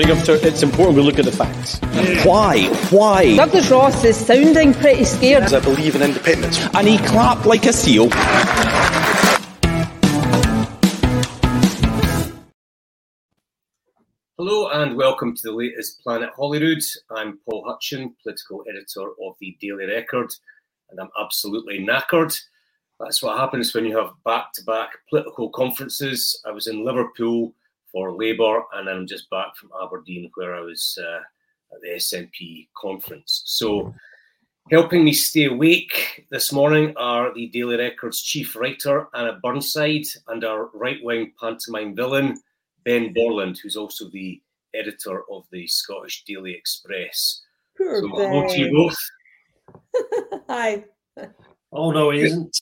it's important we look at the facts. Why? Why? Douglas Ross is sounding pretty scared. I believe in independence. And he clapped like a seal. Hello and welcome to the latest Planet Holyrood. I'm Paul Hutcheon, political editor of the Daily Record, and I'm absolutely knackered. That's what happens when you have back to back political conferences. I was in Liverpool for Labour, and I'm just back from Aberdeen where I was uh, at the SNP conference. So, helping me stay awake this morning are the Daily Record's chief writer, Anna Burnside, and our right wing pantomime villain, Ben Borland, who's also the editor of the Scottish Daily Express. Poor so, Ben. hello to you both. Hi. Oh no, he isn't.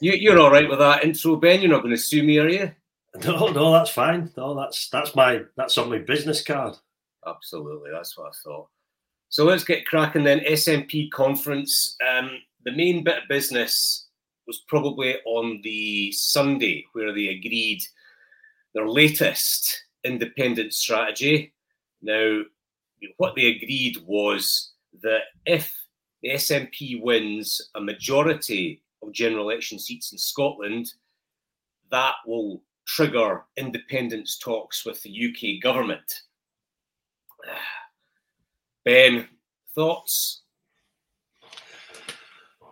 You, you're all right with that intro, Ben. You're not going to sue me, are you? No, no, that's fine. No, that's that's my that's on my business card. Absolutely, that's what I thought. So let's get cracking then. SNP conference. Um, the main bit of business was probably on the Sunday where they agreed their latest independent strategy. Now, what they agreed was that if the SNP wins a majority of general election seats in Scotland, that will trigger independence talks with the UK government. Ben, thoughts?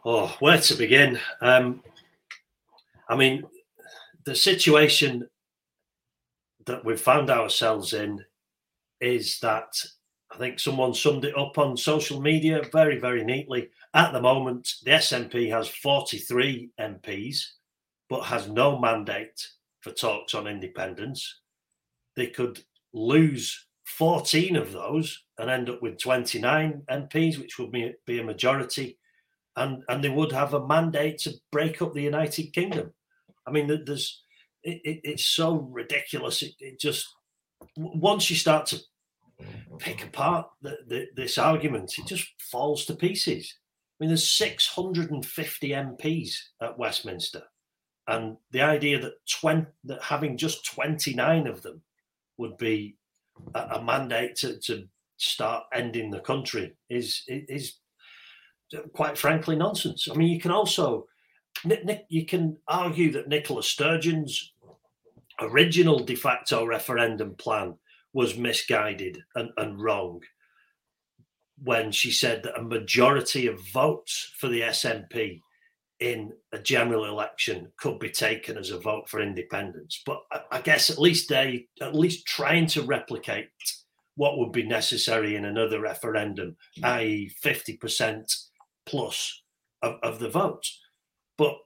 Oh, where to begin? Um, I mean, the situation that we've found ourselves in is that I think someone summed it up on social media very, very neatly. At the moment, the SNP has 43 MPs, but has no mandate for talks on independence. They could lose 14 of those and end up with 29 MPs, which would be, be a majority, and, and they would have a mandate to break up the United Kingdom. I mean, there's it, it, it's so ridiculous. It, it, just once you start to pick apart the, the, this argument, it just falls to pieces. I mean, there's 650 MPs at Westminster. And the idea that 20, that having just 29 of them would be a, a mandate to, to, start ending the country is is quite frankly nonsense. I mean, you can also you can argue that Nicola Sturgeon's original de facto referendum plan was misguided and, and wrong when she said that a majority of votes for the SNP in a general election could be taken as a vote for independence. But I, guess at least they at least trying to replicate what would be necessary in another referendum, i.e., fifty percent plus of, of the vote. But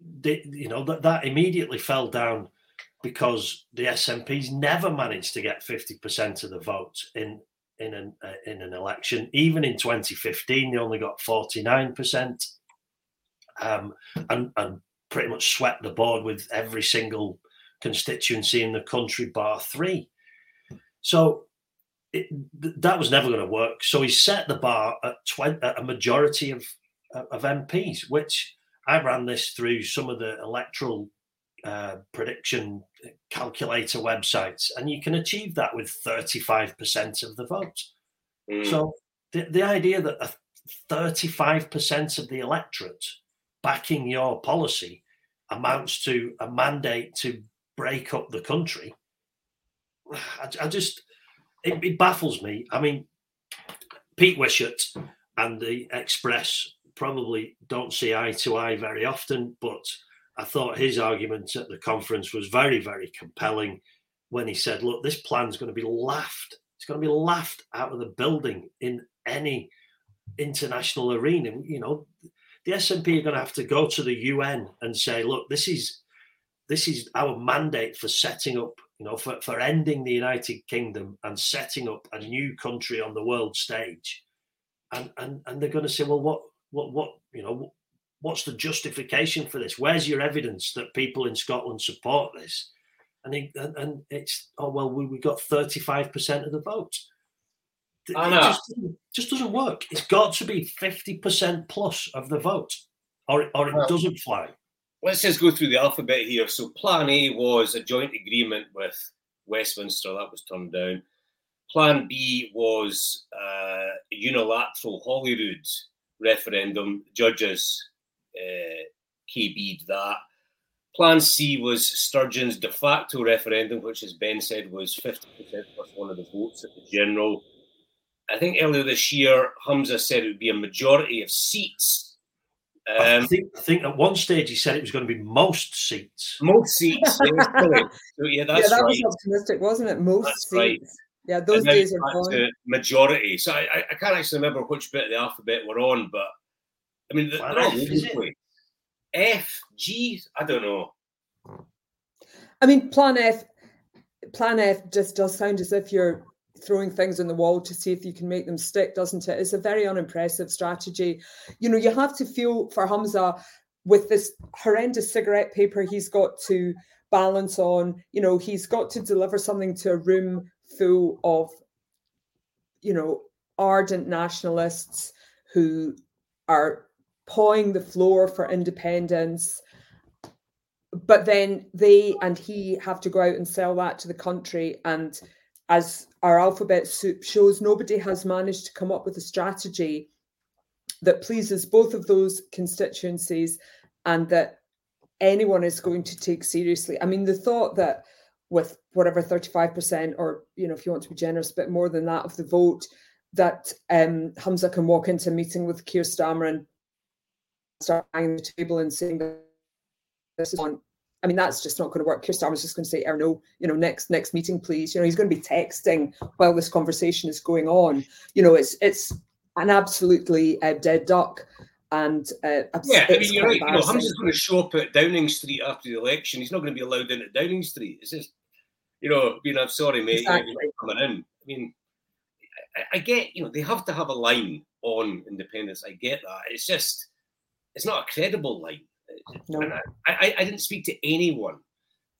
they, you know that that immediately fell down because the SNPs never managed to get fifty percent of the vote in in an uh, in an election. Even in 2015, they only got forty nine percent um, and, and pretty much swept the board with every single constituency in the country, bar three. So it, that was never going to work. So he set the bar at, 20, at a majority of of MPs, which I ran this through some of the electoral uh, prediction calculator websites, and you can achieve that with 35% of the vote. Mm. So the, the idea that 35% of the electorate backing your policy amounts to a mandate to break up the country. I, I just, it, it, baffles me. I mean, Pete Wishart and the Express probably don't see eye to eye very often, but I thought his argument at the conference was very, very compelling when he said, look, this plan's going to be laughed. It's going to be laughed out of the building in any international arena. You know, the SNP are going to have to go to the UN and say, look, this is this is our mandate for setting up, you know, for, for ending the United Kingdom and setting up a new country on the world stage. And and and they're going to say, well, what what what you know, what's the justification for this? Where's your evidence that people in Scotland support this? And and, and it's oh well, we, we got thirty five percent of the vote. I know. It just, just doesn't work. It's got to be 50% plus of the vote, or, or it well, doesn't fly. Let's just go through the alphabet here. So, Plan A was a joint agreement with Westminster, that was turned down. Plan B was uh, unilateral Holyrood referendum. Judges uh, KB'd that. Plan C was Sturgeon's de facto referendum, which, as Ben said, was 50% plus one of the votes at the general. I think earlier this year, Humza said it would be a majority of seats. Um, I, think, I think at one stage he said it was going to be most seats. Most seats. so, yeah, that's yeah, that right. was optimistic, wasn't it? Most That's seats. right. Yeah, those days are back gone. majority. So I, I- I can't actually remember which bit of the alphabet we're on, but I mean, they're all F, is it? F, G, I don't know. I mean, Plan F, Plan F just does sound as if you're throwing things on the wall to see if you can make them stick, doesn't it? It's a very unimpressive strategy. You know, you have to feel for Humza with this horrendous cigarette paper he's got to balance on. You know, he's got to deliver something to a room full of, you know, ardent nationalists who are pawing the floor for independence but then they and he have to go out and sell that to the country and as our alphabet soup shows nobody has managed to come up with a strategy that pleases both of those constituencies and that anyone is going to take seriously i mean the thought that with whatever 35% or you know if you want to be generous a bit more than that of the vote that um humza can walk into a meeting with Keir Starmer and start banging the table and saying this is on. I mean, that's just not going to work. Keir Starmer's just going to say, "Oh no, you know, next next meeting, please." You know, he's going to be texting while this conversation is going on. You know, it's it's an absolutely uh, dead duck, and uh, Yeah, I mean, you're right. You know. Humza's going to show up at Downing Street after the election. He's not going to be allowed in at Downing Street. It's just, you know, being, I'm sorry, mate, Exactly. coming in. I mean, I, I get, you know, they have to have a line on independence. I get that. It's just, it's not a credible line. No. I, I, I didn't speak to anyone,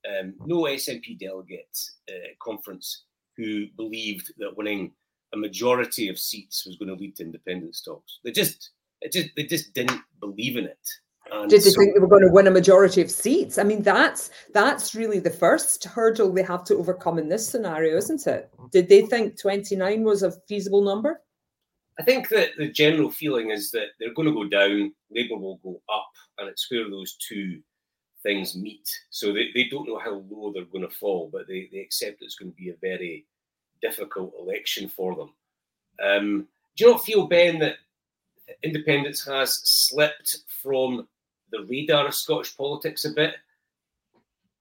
um, no SNP delegate uh, conference, who believed that winning a majority of seats was going to lead to independence talks. They just, it just, they just didn't believe in it. And Did they so- think they were going to win a majority of seats? I mean, that's that's really the first hurdle they have to overcome in this scenario, isn't it? Did they think 29 was a feasible number? I think that the general feeling is that they're going to go down, Labour will go up, and it's where those two things meet. So they, they don't know how low they're going to fall, but they, they accept it's going to be a very difficult election for them. Um, do you not feel, Ben, that independence has slipped from the radar of Scottish politics a bit?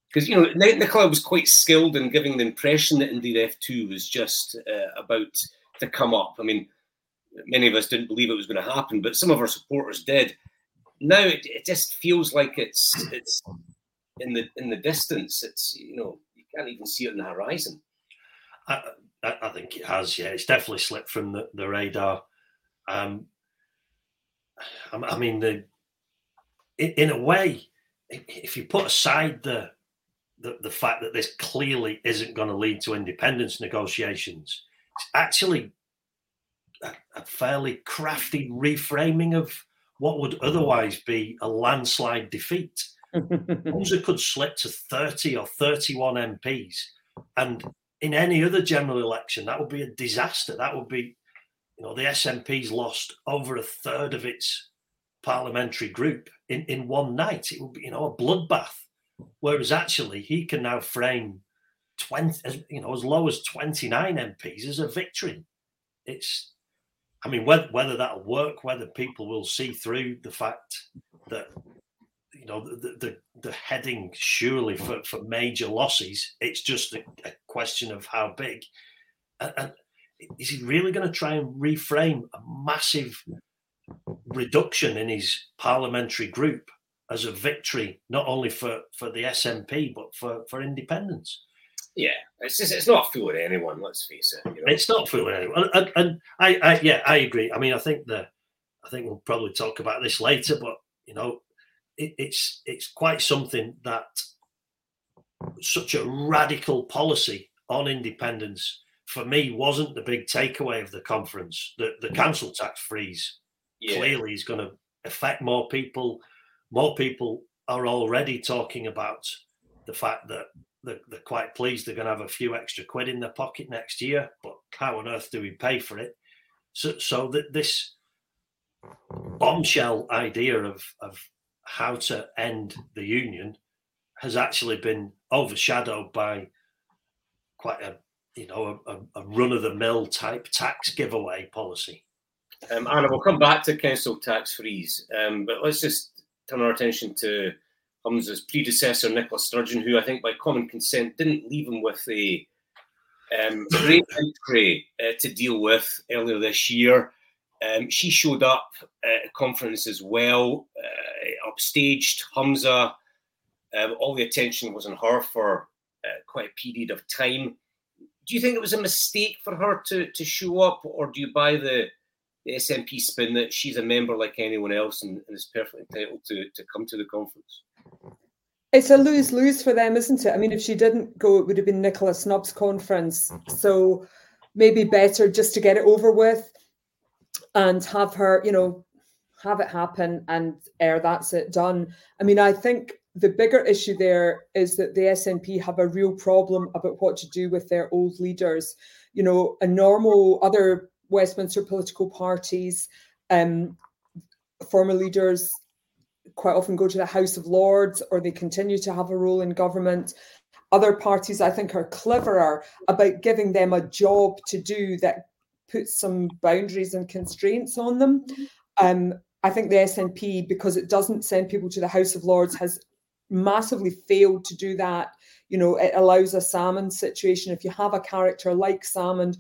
Because, you know, Ni- Nicola was quite skilled in giving the impression that IndyRef2 was just uh, about to come up. I mean, many of us didn't believe it was going to happen, but some of our supporters did. Now it, it just feels like it's it's in the in the distance. It's you know you can't even see it on the horizon. I, I think it has. Yeah, it's definitely slipped from the, the radar. Um, I, I mean, the in, in a way, if you put aside the, the the fact that this clearly isn't going to lead to independence negotiations, it's actually a, a fairly crafty reframing of what would otherwise be a landslide defeat. Humza could slip to 30 or 31 MPs. And in any other general election, that would be a disaster. That would be, you know, the SNP's lost over a third of its parliamentary group in, in one night. It would be, you know, a bloodbath. Whereas actually, he can now frame 20, as, you know, as low as 29 MPs as a victory. It's, I mean, whether, whether that'll work, whether people will see through the fact that you know the the, the heading surely for, for major losses. It's just a, a question of how big. And, and is he really going to try and reframe a massive reduction in his parliamentary group as a victory, not only for, for the SNP but for, for independence? Yeah, it's just it's not fooling anyone. Let's face it. You know? It's not fooling anyone. And, and, I, I, yeah, I agree. I mean, I think the, I think we'll probably talk about this later, but you know, it, it's it's quite something that such a radical policy on independence for me wasn't the big takeaway of the conference. The the council tax freeze yeah. clearly is going to affect more people. More people are already talking about the fact that they're, they're quite pleased they're going to have a few extra quid in their pocket next year. But how on earth do we pay for it? So, so that this bombshell idea of of how to end the union has actually been overshadowed by quite a you know a, a run of the mill type tax giveaway policy. Um, Anna, we'll come back to council tax freeze, um, but let's just turn our attention to Humza's predecessor, Nicola Sturgeon, who I think by common consent didn't leave him with a um, great entry uh, to deal with earlier this year. Um, she showed up at conference as well, uh, upstaged Humza. Um, all the attention was on her for uh, quite a period of time. Do you think it was a mistake for her to, to show up, or do you buy the, the SNP spin that she's a member like anyone else and, and is perfectly entitled to, to come to the conference? It's a lose lose for them, isn't it? I mean, if she didn't go, it would have been Nicola Snubb's conference. So maybe better just to get it over with and have her, you know, have it happen and air that's it done. I mean, I think the bigger issue there is that the SNP have a real problem about what to do with their old leaders. You know, a normal other Westminster political parties, um, former leaders quite often go to the House of Lords or they continue to have a role in government. Other parties, I think, are cleverer about giving them a job to do that puts some boundaries and constraints on them. Um, I think the SNP, because it doesn't send people to the House of Lords, has massively failed to do that. You know, it allows a Salmond situation. If you have a character like Salmond,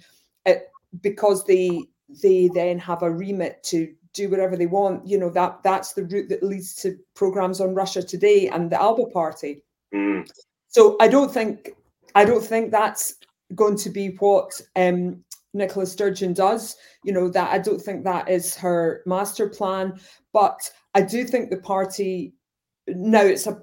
it, because they they then have a remit to do whatever they want. You know that that's the route that leads to programs on Russia Today and the Alba Party. Mm. So I don't think I don't think that's going to be what um, Nicola Sturgeon does. You know that I don't think that is her master plan, but I do think the party now it's a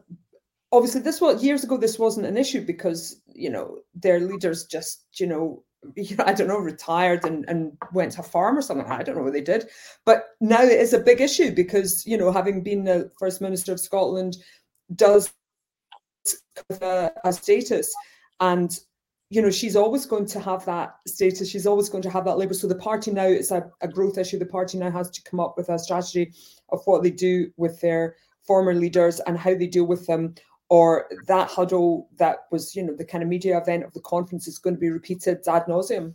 obviously this was years ago this wasn't an issue because you know their leaders just you know I don't know, retired and, and went to a farm or something. I don't know what they did. But now it is a big issue because, you know, having been the First Minister of Scotland does a, a status. And, you know, she's always going to have that status. She's always going to have that labour. So the party now is a, a growth issue. The party now has to come up with a strategy of what they do with their former leaders and how they deal with them or that huddle that was, you know, the kind of media event of the conference is going to be repeated ad nauseum.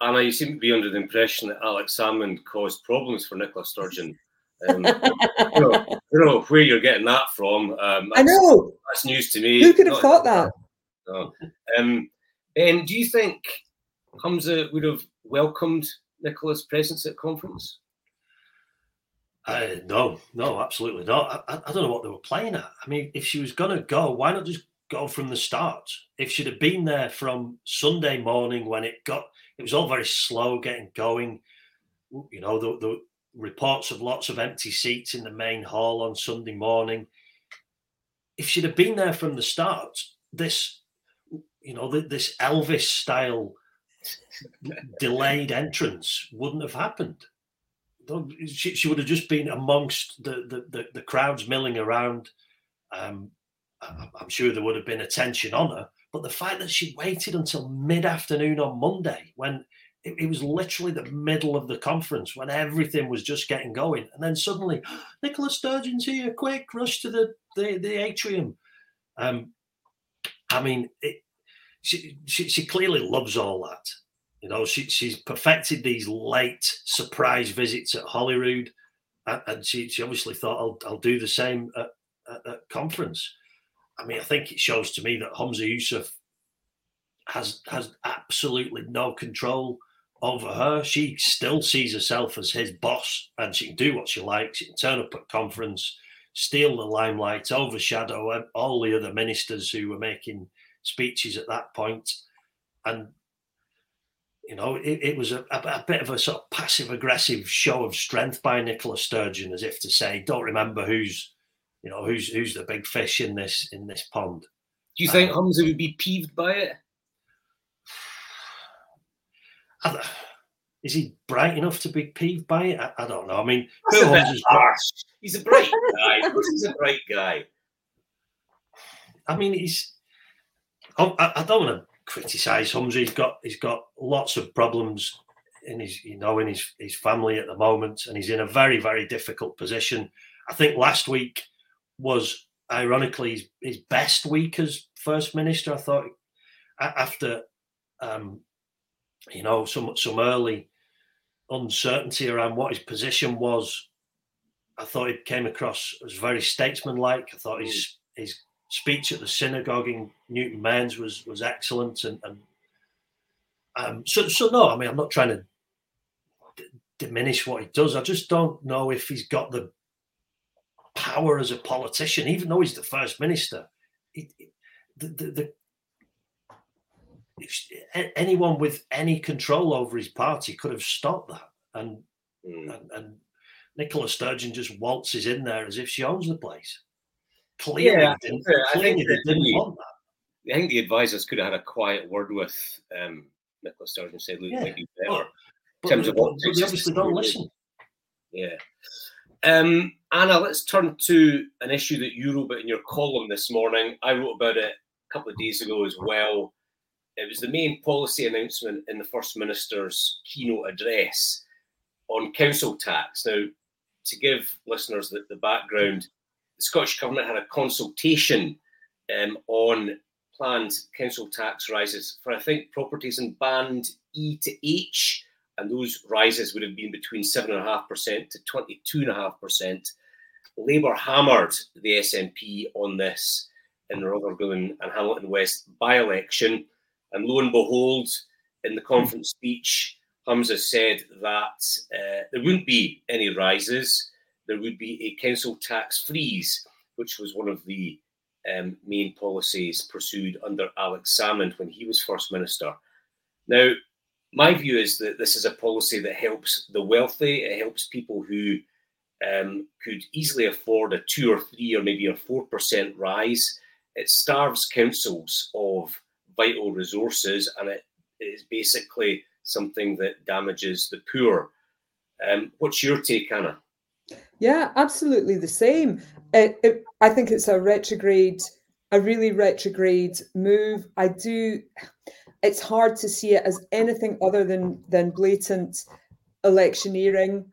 Anna, you seem to be under the impression that Alex Salmond caused problems for Nicola Sturgeon. Um, you, know, I don't know where you're getting that from. Um, I know. That's news to me. Who could have Not, thought that? No. Um, and do you think Humza would have welcomed Nicola's presence at conference? Uh, no, no, absolutely not. I, I, don't know what they were playing at. I mean, if she was going to go, why not just go from the start? If she'd have been there from Sunday morning when it got, it was all very slow getting going. You know, the, the reports of lots of empty seats in the main hall on Sunday morning. If she'd have been there from the start, this, you know, this Elvis style delayed entrance wouldn't have happened she, she would have just been amongst the the, the, the crowds milling around. Um, I'm sure there would have been attention on her, but the fact that she waited until mid afternoon on Monday when it, it, was literally the middle of the conference when everything was just getting going, and then suddenly Nicola Sturgeon's here, quick, rush to the the, the atrium. Um, I mean, it, she, she she clearly loves all that. You know, she, she's perfected these late surprise visits at Holyrood, and, and she, she obviously thought, I'll, I'll do the same at, at, at conference. I mean, I think it shows to me that Humza Yousaf has has absolutely no control over her. She still sees herself as his boss, and she can do what she likes. She can turn up at conference, steal the limelight, overshadow all the other ministers who were making speeches at that point, and you know, it, it was a, a, a, bit of a sort of passive aggressive show of strength by Nicola Sturgeon, as if to say, "Don't remember who's, you know, who's who's the big fish in this in this pond." Do you think um, Humza would be peeved by it? Is he bright enough to be peeved by it? I, I don't know. I mean, He's a bright guy. He's a bright guy. He's a bright guy. I mean, he's. I, I don't want to criticise Humza. He's got he's got lots of problems in his you know in his his family at the moment, and he's in a very very difficult position. I think last week was ironically his, his best week as first minister. I thought after um, you know some some early uncertainty around what his position was. I thought he came across as very statesmanlike. I thought his his speech at the synagogue in Newton Mearns was was excellent, and, and um, so so no, I mean I'm not trying to d- diminish what he does. I just don't know if he's got the power as a politician, even though he's the first minister. the, the, the anyone with any control over his party could have stopped that, and mm. and, and Nicola Sturgeon just waltzes in there as if she owns the place. Clearly, yeah, didn't, I think they didn't the, want that. I think the advisors could have had a quiet word with um, Nicola Sturgeon and said, "Look, yeah. maybe better." But, in terms but, of what they obviously don't listen. Yeah. Um, Anna, let's turn to an issue that you wrote about in your column this morning. I wrote about it a couple of days ago as well. It was the main policy announcement in the First Minister's keynote address on council tax. Now, to give listeners the, the background, Scottish Government had a consultation um, on planned council tax rises for, I think, properties in band E to H, and those rises would have been between 7.5% to 22.5%. Labour hammered the SNP on this in the Rutherglen and Hamilton West by election. And lo and behold, in the conference speech, Humza said that uh, there wouldn't be any rises. There would be a council tax freeze, which was one of the um, main policies pursued under Alex Salmond when he was First Minister. Now, my view is that this is a policy that helps the wealthy. It helps people who um, could easily afford a two or three or maybe a four percent rise. It starves councils of vital resources, and it is basically something that damages the poor. Um, what's your take, Anna? Yeah, absolutely the same. It, it, I think it's a retrograde, a really retrograde move. I do. It's hard to see it as anything other than than blatant electioneering.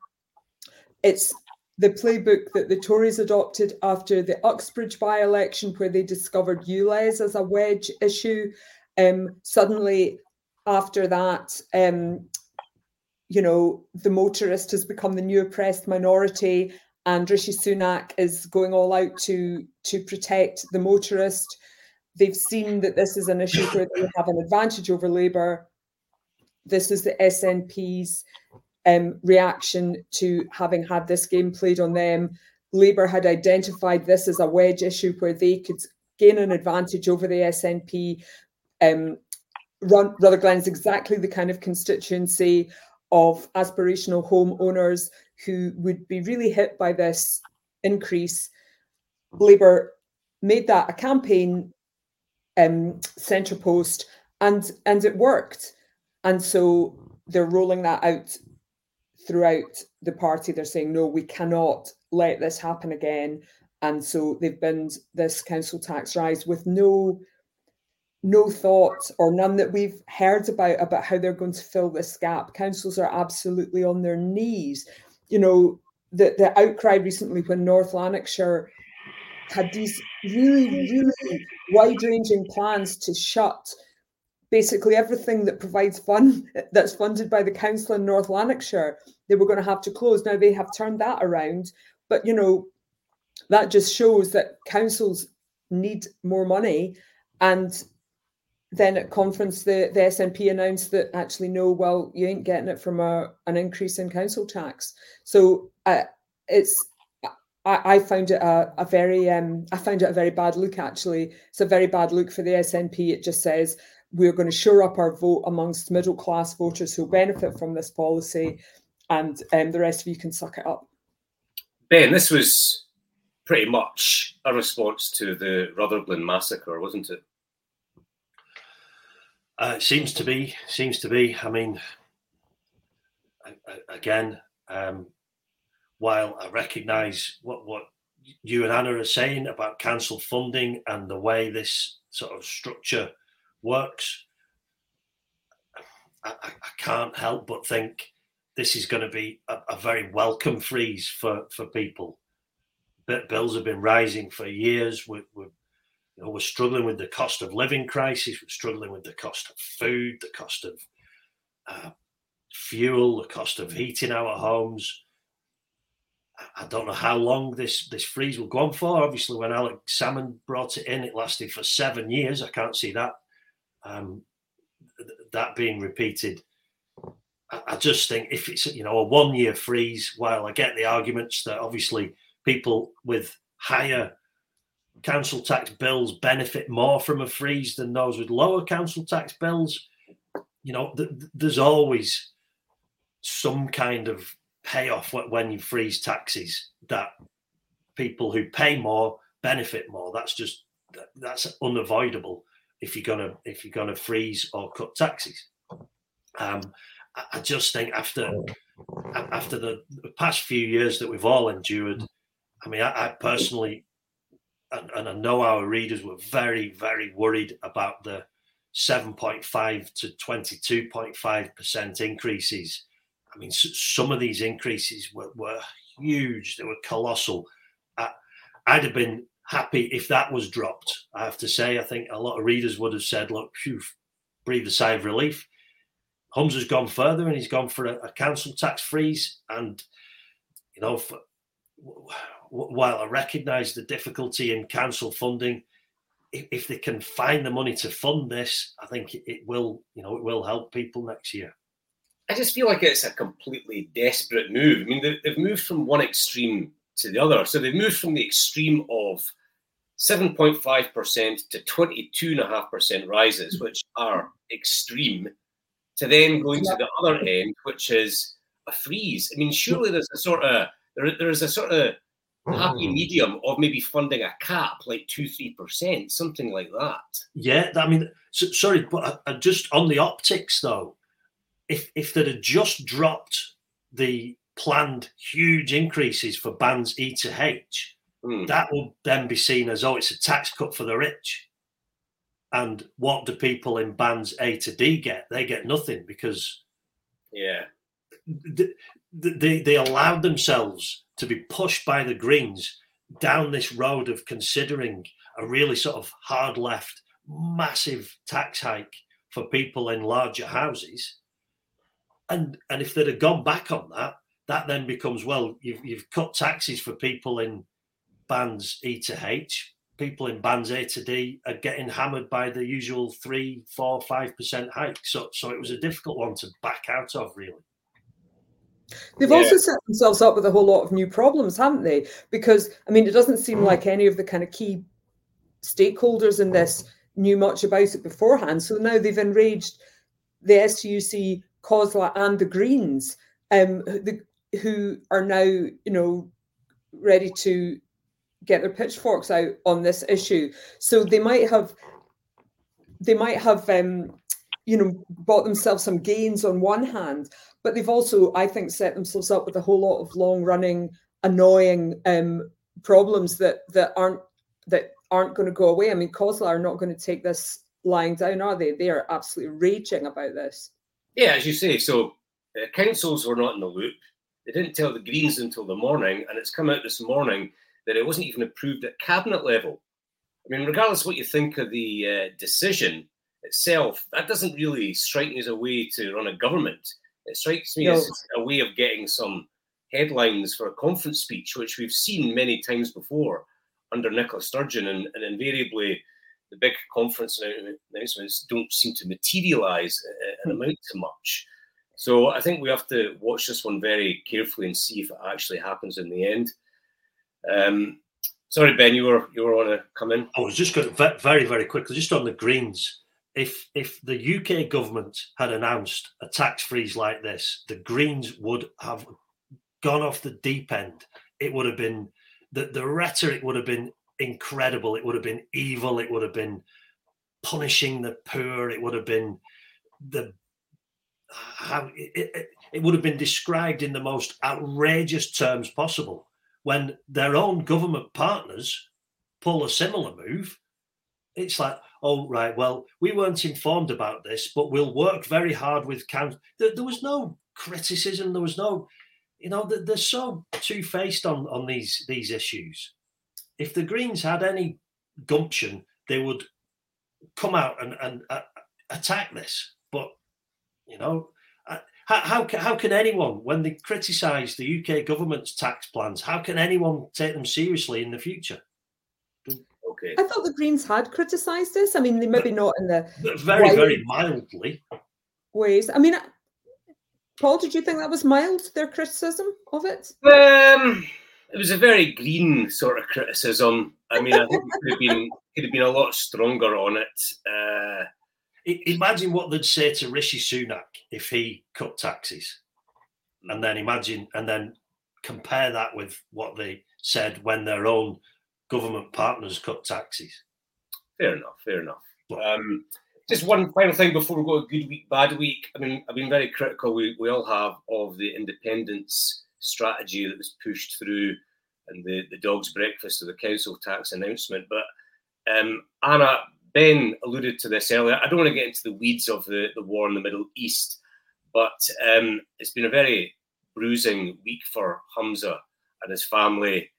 It's the playbook that the Tories adopted after the Uxbridge by election, where they discovered ULEZ as a wedge issue. Um, suddenly, after that, um, you know, the motorist has become the new oppressed minority, and Rishi Sunak is going all out to to protect the motorist. They've seen that this is an issue where they have an advantage over Labour. This is the SNP's um, reaction to having had this game played on them. Labour had identified this as a wedge issue where they could gain an advantage over the SNP. Um, is exactly the kind of constituency of aspirational homeowners who would be really hit by this increase. Labour made that a campaign um, centre post, and and it worked. And so they're rolling that out throughout the party. They're saying, no, we cannot let this happen again. And so they've binned this council tax rise with no no thought or none that we've heard about about how they're going to fill this gap. Councils are absolutely on their knees. You know, the, the outcry recently when North Lanarkshire had these really, really wide-ranging plans to shut basically everything that provides fund that's funded by the council in North Lanarkshire, they were going to have to close. Now they have turned that around, but you know, that just shows that councils need more money and then at conference, the, the SNP announced that actually, no, well, you ain't getting it from a, an increase in council tax. So uh, it's I, I, found it a, a very um, I found it a very bad look. Actually, it's a very bad look for the SNP. It just says we're going to shore up our vote amongst middle class voters who benefit from this policy, and um, the rest of you can suck it up. Ben, this was pretty much a response to the Rutherglen massacre, wasn't it? Uh, it seems to be. Seems to be. I mean, again, um, while I recognise what what you and Anna are saying about council funding and the way this sort of structure works, I, I can't help but think this is going to be a, a, very welcome freeze for, for people. Bills have been rising for years. We're, we're, you know, we're struggling with the cost of living crisis. We're struggling with the cost of food, the cost of uh, fuel, the cost of heating our homes. I don't know how long this this freeze will go on for. Obviously, when Alex Salmond brought it in, it lasted for seven years. I can't see that um, that being repeated. I, I just think if it's you know a one year freeze, while I get the arguments that obviously people with higher council tax bills benefit more from a freeze than those with lower council tax bills. You know, th- there's always some kind of payoff when you freeze taxes that people who pay more benefit more. That's just that's unavoidable if you're gonna if you're gonna freeze or cut taxes. Um, I just think after after the past few years that we've all endured, I mean, I, I personally and, and, I know our readers were very very worried about the 7.5 to 22.5 percent increases I mean, some of these increases were, were huge. They were colossal. I, I'd have been happy if that was dropped. I have to say, I think a lot of readers would have said, look, phew, breathe a sigh of relief. Holmes has gone further and he's gone for a, a council tax freeze. And, you know, for, while I recognise the difficulty in council funding, if, they can find the money to fund this, I think it, will, you know, it will help people next year. I just feel like it's a completely desperate move. I mean, they've moved from one extreme to the other. So they've moved from the extreme of 7.5% to 22.5% rises, hmm. which are extreme, to then going to the other end, which is a freeze. I mean, surely there's a sort of there, there's a sort of happy hmm. medium of maybe funding a cap like two three percent, something like that. Yeah, I mean, so, sorry, but uh, just on the optics though, if if they'd have just dropped the planned huge increases for bands E to H, mm. that would then be seen as oh, it's a tax cut for the rich. And what do people in bands A to D get? They get nothing because yeah, they, they, they allowed themselves to be pushed by the Greens down this road of considering a really sort of hard left, massive tax hike for people in larger houses and and if they'd have gone back on that, that then becomes well, you've you've cut taxes for people in bands E to H. People in bands A to D are getting hammered by the usual three, four, five percent hike. So so it was a difficult one to back out of, really. They've yeah. also set themselves up with a whole lot of new problems, haven't they? Because I mean, it doesn't seem like any of the kind of key stakeholders in this knew much about it beforehand. So now they've enraged the STUC COSLA and the Greens, um, the, who are now, you know, ready to get their pitchforks out on this issue. So they might have, they might have, um, you know, bought themselves some gains on one hand, but they've also, I think, set themselves up with a whole lot of long-running, annoying um, problems that that aren't that aren't going to go away. I mean, COSLA are not going to take this lying down, are they? They are absolutely raging about this. Yeah, as you say, so uh, councils were not in the loop. They didn't tell the Greens until the morning, and it's come out this morning that it wasn't even approved at cabinet level. I mean, regardless of what you think of the uh, decision itself, that doesn't really strike me as a way to run a government. It strikes me no. as a way of getting some headlines for a conference speech, which we've seen many times before under Nicola Sturgeon, and, and invariably the big conference announcements don't seem to materialize uh, and hmm. amount to much. So I think we have to watch this one very carefully and see if it actually happens in the end. Um, sorry, Ben, you were you were want to come in. I was just going to very very quickly, just on the Greens. If if the UK government had announced a tax freeze like this, the Greens would have gone off the deep end. It would have been the, the rhetoric would have been incredible. It would have been evil. It would have been punishing the poor. It would have been the how it, it, it would have been described in the most outrageous terms possible. when their own government partners pull a similar move, it's like, oh, right, well, we weren't informed about this, but we'll work very hard with council. There, there was no criticism. There was no, you know, they're, so two faced on, on these, these issues. If the Greens had any gumption, they would come out and, and uh, attack this. But, you know, uh, how, how, how can anyone, when they criticise the UK government's tax plans, how can anyone take them seriously in the future? Okay. I thought the Greens had criticised this. I mean, they maybe not in the very, very mildly ways. I mean, Paul, did you think that was mild? Their criticism of it? Um, it was a very green sort of criticism. I mean, I think it could have been could have been a lot stronger on it. Uh, imagine what they'd say to Rishi Sunak if he cut taxes, and then imagine and then compare that with what they said when their own government partners cut taxes. Fair enough. Fair enough. Um, just one final thing before we go good week, bad week. I mean, I've been very critical. We, we all have of the independence strategy that was pushed through and the, the dog's breakfast of the council tax announcement. But um, Anna, Ben alluded to this earlier. I don't want to get into the weeds of the, the war in the Middle East, but um, it's been a very bruising week for Humza and his family.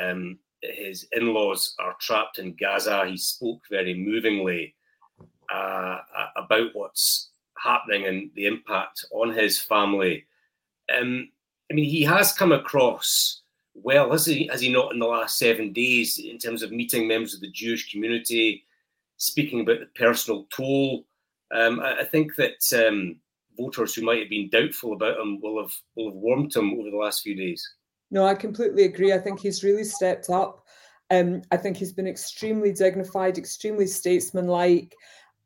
Um, his in laws are trapped in Gaza. He spoke very movingly uh, about what's happening and the impact on his family. Um, I mean, he has come across well, has he, has he not in the last seven days in terms of meeting members of the Jewish community, speaking about the personal toll? Um, I, I, think that um, voters who might have been doubtful about him will have will have warmed him over the last few days. No, I completely agree. I think he's really stepped up. Um, I think he's been extremely dignified, extremely statesmanlike.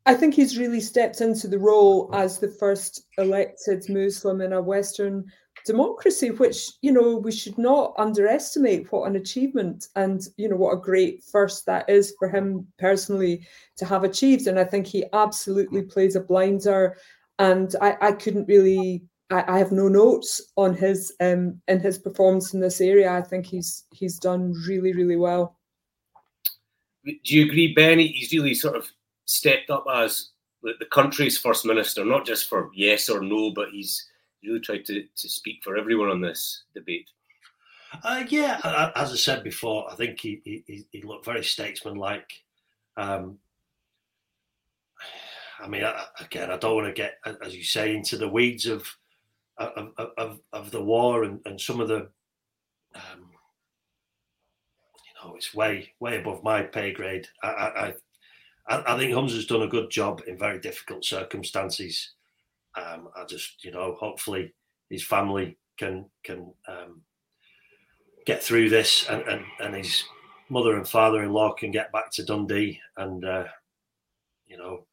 I think he's really stepped into the role as the first elected Muslim in a Western democracy, which, you know, we should not underestimate what an achievement and, you know, what a great first that is for him personally to have achieved. And I think he absolutely plays a blinder. And I, I couldn't really I, have no notes on his um in his performance in this area. I think he's he's done really, really well. Do you agree, Benny? He's really sort of stepped up as the, the country's first minister, not just for yes or no, but he's really tried to, to speak for everyone on this debate. Uh, yeah, as I said before, I think he he, he looked very statesmanlike. Um, I mean, again, I don't want to get, as you say, into the weeds of of, of, of the war and, and some of the, um, you know, it's way way above my pay grade. I, I, I, I think Humza's done a good job in very difficult circumstances. Um, I just, you know, hopefully his family can can um, get through this, and, and and his mother and father-in-law can get back to Dundee, and uh, you know,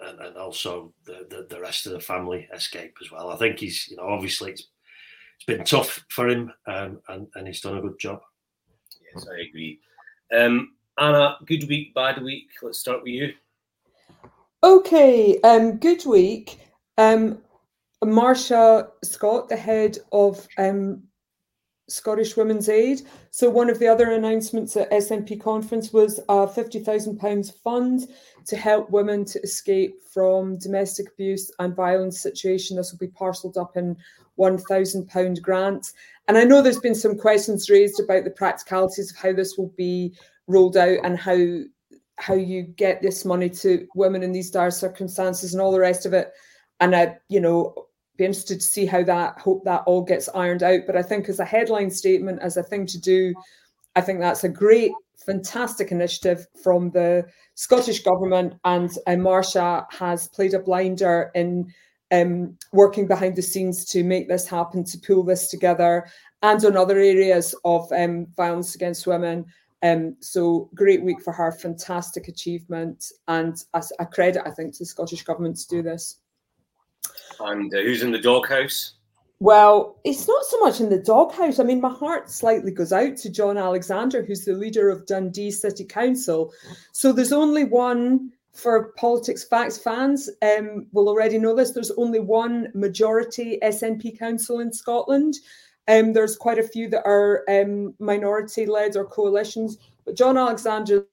and, and, and also the, the, the rest of the family escape as well. I think he's, you know, obviously it's it's been tough for him, um, and and he's done a good job. Yes, I agree. Um, Anna, good week, bad week. Let's start with you. Okay, um, good week. Um, Marsha Scott, the head of um, Scottish Women's Aid. So one of the other announcements at SNP conference was a fifty thousand pounds fund to help women to escape from domestic abuse and violence situation. This will be parcelled up in one thousand pound grant. And I know there's been some questions raised about the practicalities of how this will be rolled out and how how you get this money to women in these dire circumstances and all the rest of it. And I, you know, be interested to see how that hope that all gets ironed out. But I think as a headline statement, as a thing to do, I think that's a great, fantastic initiative from the Scottish government. And uh, Marsha has played a blinder in um, working behind the scenes to make this happen, to pull this together, and on other areas of um, violence against women. Um, so great week for her, fantastic achievement, and a, a credit, I think, to the Scottish government to do this. And uh, who's in the doghouse? Well, it's not so much in the doghouse. I mean, my heart slightly goes out to John Alexander, who's the leader of Dundee City Council. So there's only one for politics facts fans um, will already know this. There's only one majority SNP council in Scotland, Um, there's quite a few that are um, minority led or coalitions, but John Alexander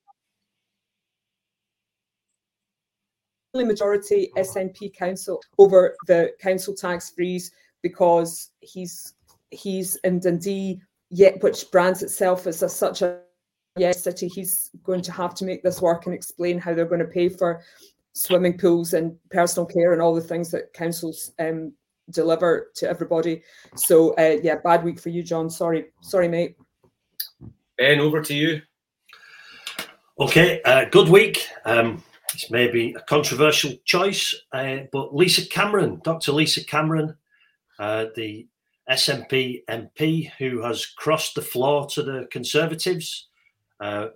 majority SNP council over the council tax freeze because he's he's in Dundee yet which brands itself as a, such a yes city he's going to have to make this work and explain how they're going to pay for swimming pools and personal care and all the things that councils um, deliver to everybody. So uh, yeah bad week for you john. Sorry sorry mate. Ben over to you. Okay uh, good week. Um, it's maybe a controversial choice, uh, but Lisa Cameron, Dr. Lisa Cameron, uh, the SNP MP who has crossed the floor to the Conservatives. Uh,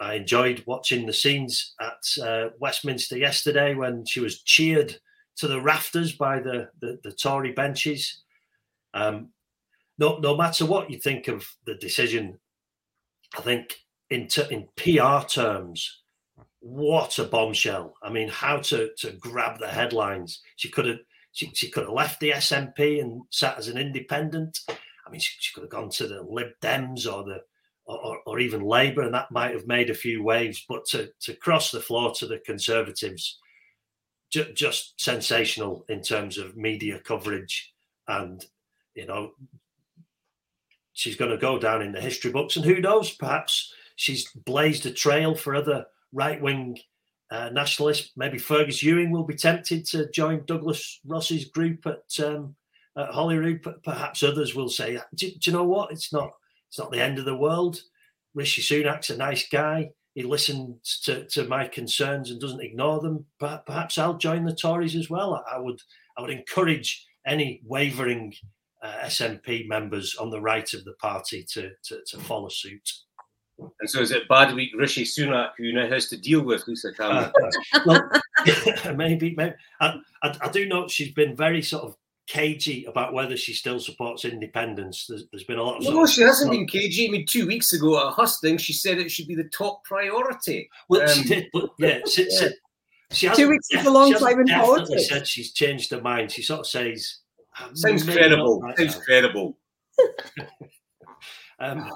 I enjoyed watching the scenes at uh, Westminster yesterday when she was cheered to the rafters by the, the, the Tory benches. Um, no, no matter what you think of the decision, I think in, t- in PR terms, what a bombshell! I mean, how to to grab the headlines? She could have she, she could have left the SNP and sat as an independent. I mean, she, she could have gone to the Lib Dems or the or, or even Labour, and that might have made a few waves. But to to cross the floor to the Conservatives, ju- just sensational in terms of media coverage, and you know, she's going to go down in the history books. And who knows, perhaps she's blazed a trail for other right wing uh, nationalists. Maybe Fergus Ewing will be tempted to join Douglas Ross's group at, um, at Holyrood. Perhaps others will say, do, do, you know what? It's not. It's not the end of the world. Rishi Sunak's a nice guy. He listens to, to my concerns and doesn't ignore them. Perhaps I'll join the Tories as well. I would. I would encourage any wavering uh, SNP members on the right of the party to, to, to follow suit. And so is it bad week Rishi Sunak who now has to deal with Lisa Cameron? Uh, well, maybe, maybe. I, I, I, do know she's been very sort of cagey about whether she still supports independence. There's, there's been a lot of. No, she hasn't been cagey. I mean, two weeks ago at a Hustings, she said it should be the top priority. Well, um, she did, but yeah, she, yeah. She two weeks is a long time in politics. Said she's changed her mind. She sort of says, "Sounds credible. Sounds credible." um,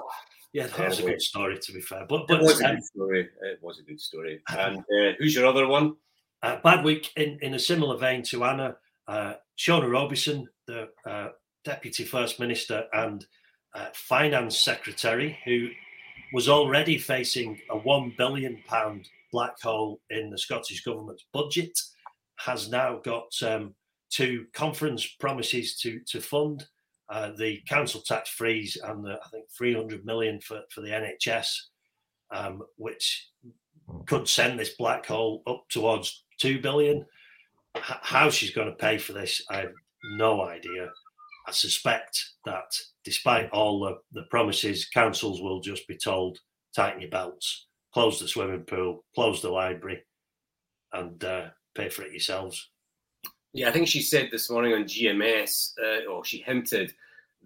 yeah, that was a good story to be fair. But, but it was a good story. It was a good story. And uh, who's your other one? Uh, bad week in, in a similar vein to Anna. Uh, Shona Robison, the uh, Deputy First Minister and uh, Finance Secretary, who was already facing a one billion pound black hole in the Scottish government's budget, has now got um, two conference promises to to fund uh, the council tax freeze and the, I think 300 million for, for the NHS, um, which could send this black hole up towards 2 billion. H- how she's going to pay for this, I have no idea. I suspect that despite all the, the promises, councils will just be told tighten your belts, close the swimming pool, close the library, and uh, pay for it yourselves. Yeah, I think she said this morning on GMS, uh, or she hinted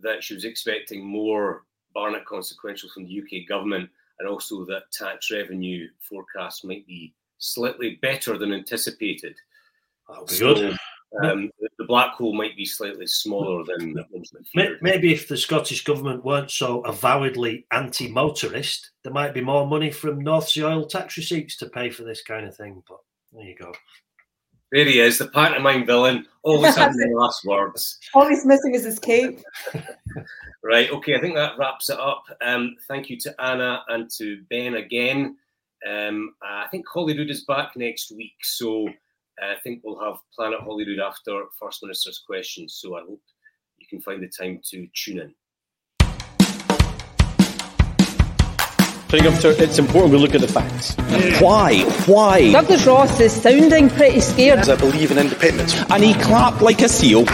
that she was expecting more Barnett consequential from the UK government, and also that tax revenue forecasts might be slightly better than anticipated. That'll be so, good. Um, the black hole might be slightly smaller than, than maybe if the Scottish government weren't so avowedly anti-motorist, there might be more money from North Sea oil tax receipts to pay for this kind of thing. But there you go. There he is, the pantomime villain, always having the last words. All he's missing is his cape. right, okay, I think that wraps it up. Um, thank you to Anna and to Ben again. Um, I think Holyrood is back next week, so I think we'll have Planet Holyrood after First Minister's questions. So I hope you can find the time to tune in. It's important we look at the facts. Why? Why? Douglas Ross is sounding pretty scared. I believe in independence. And he clapped like a seal.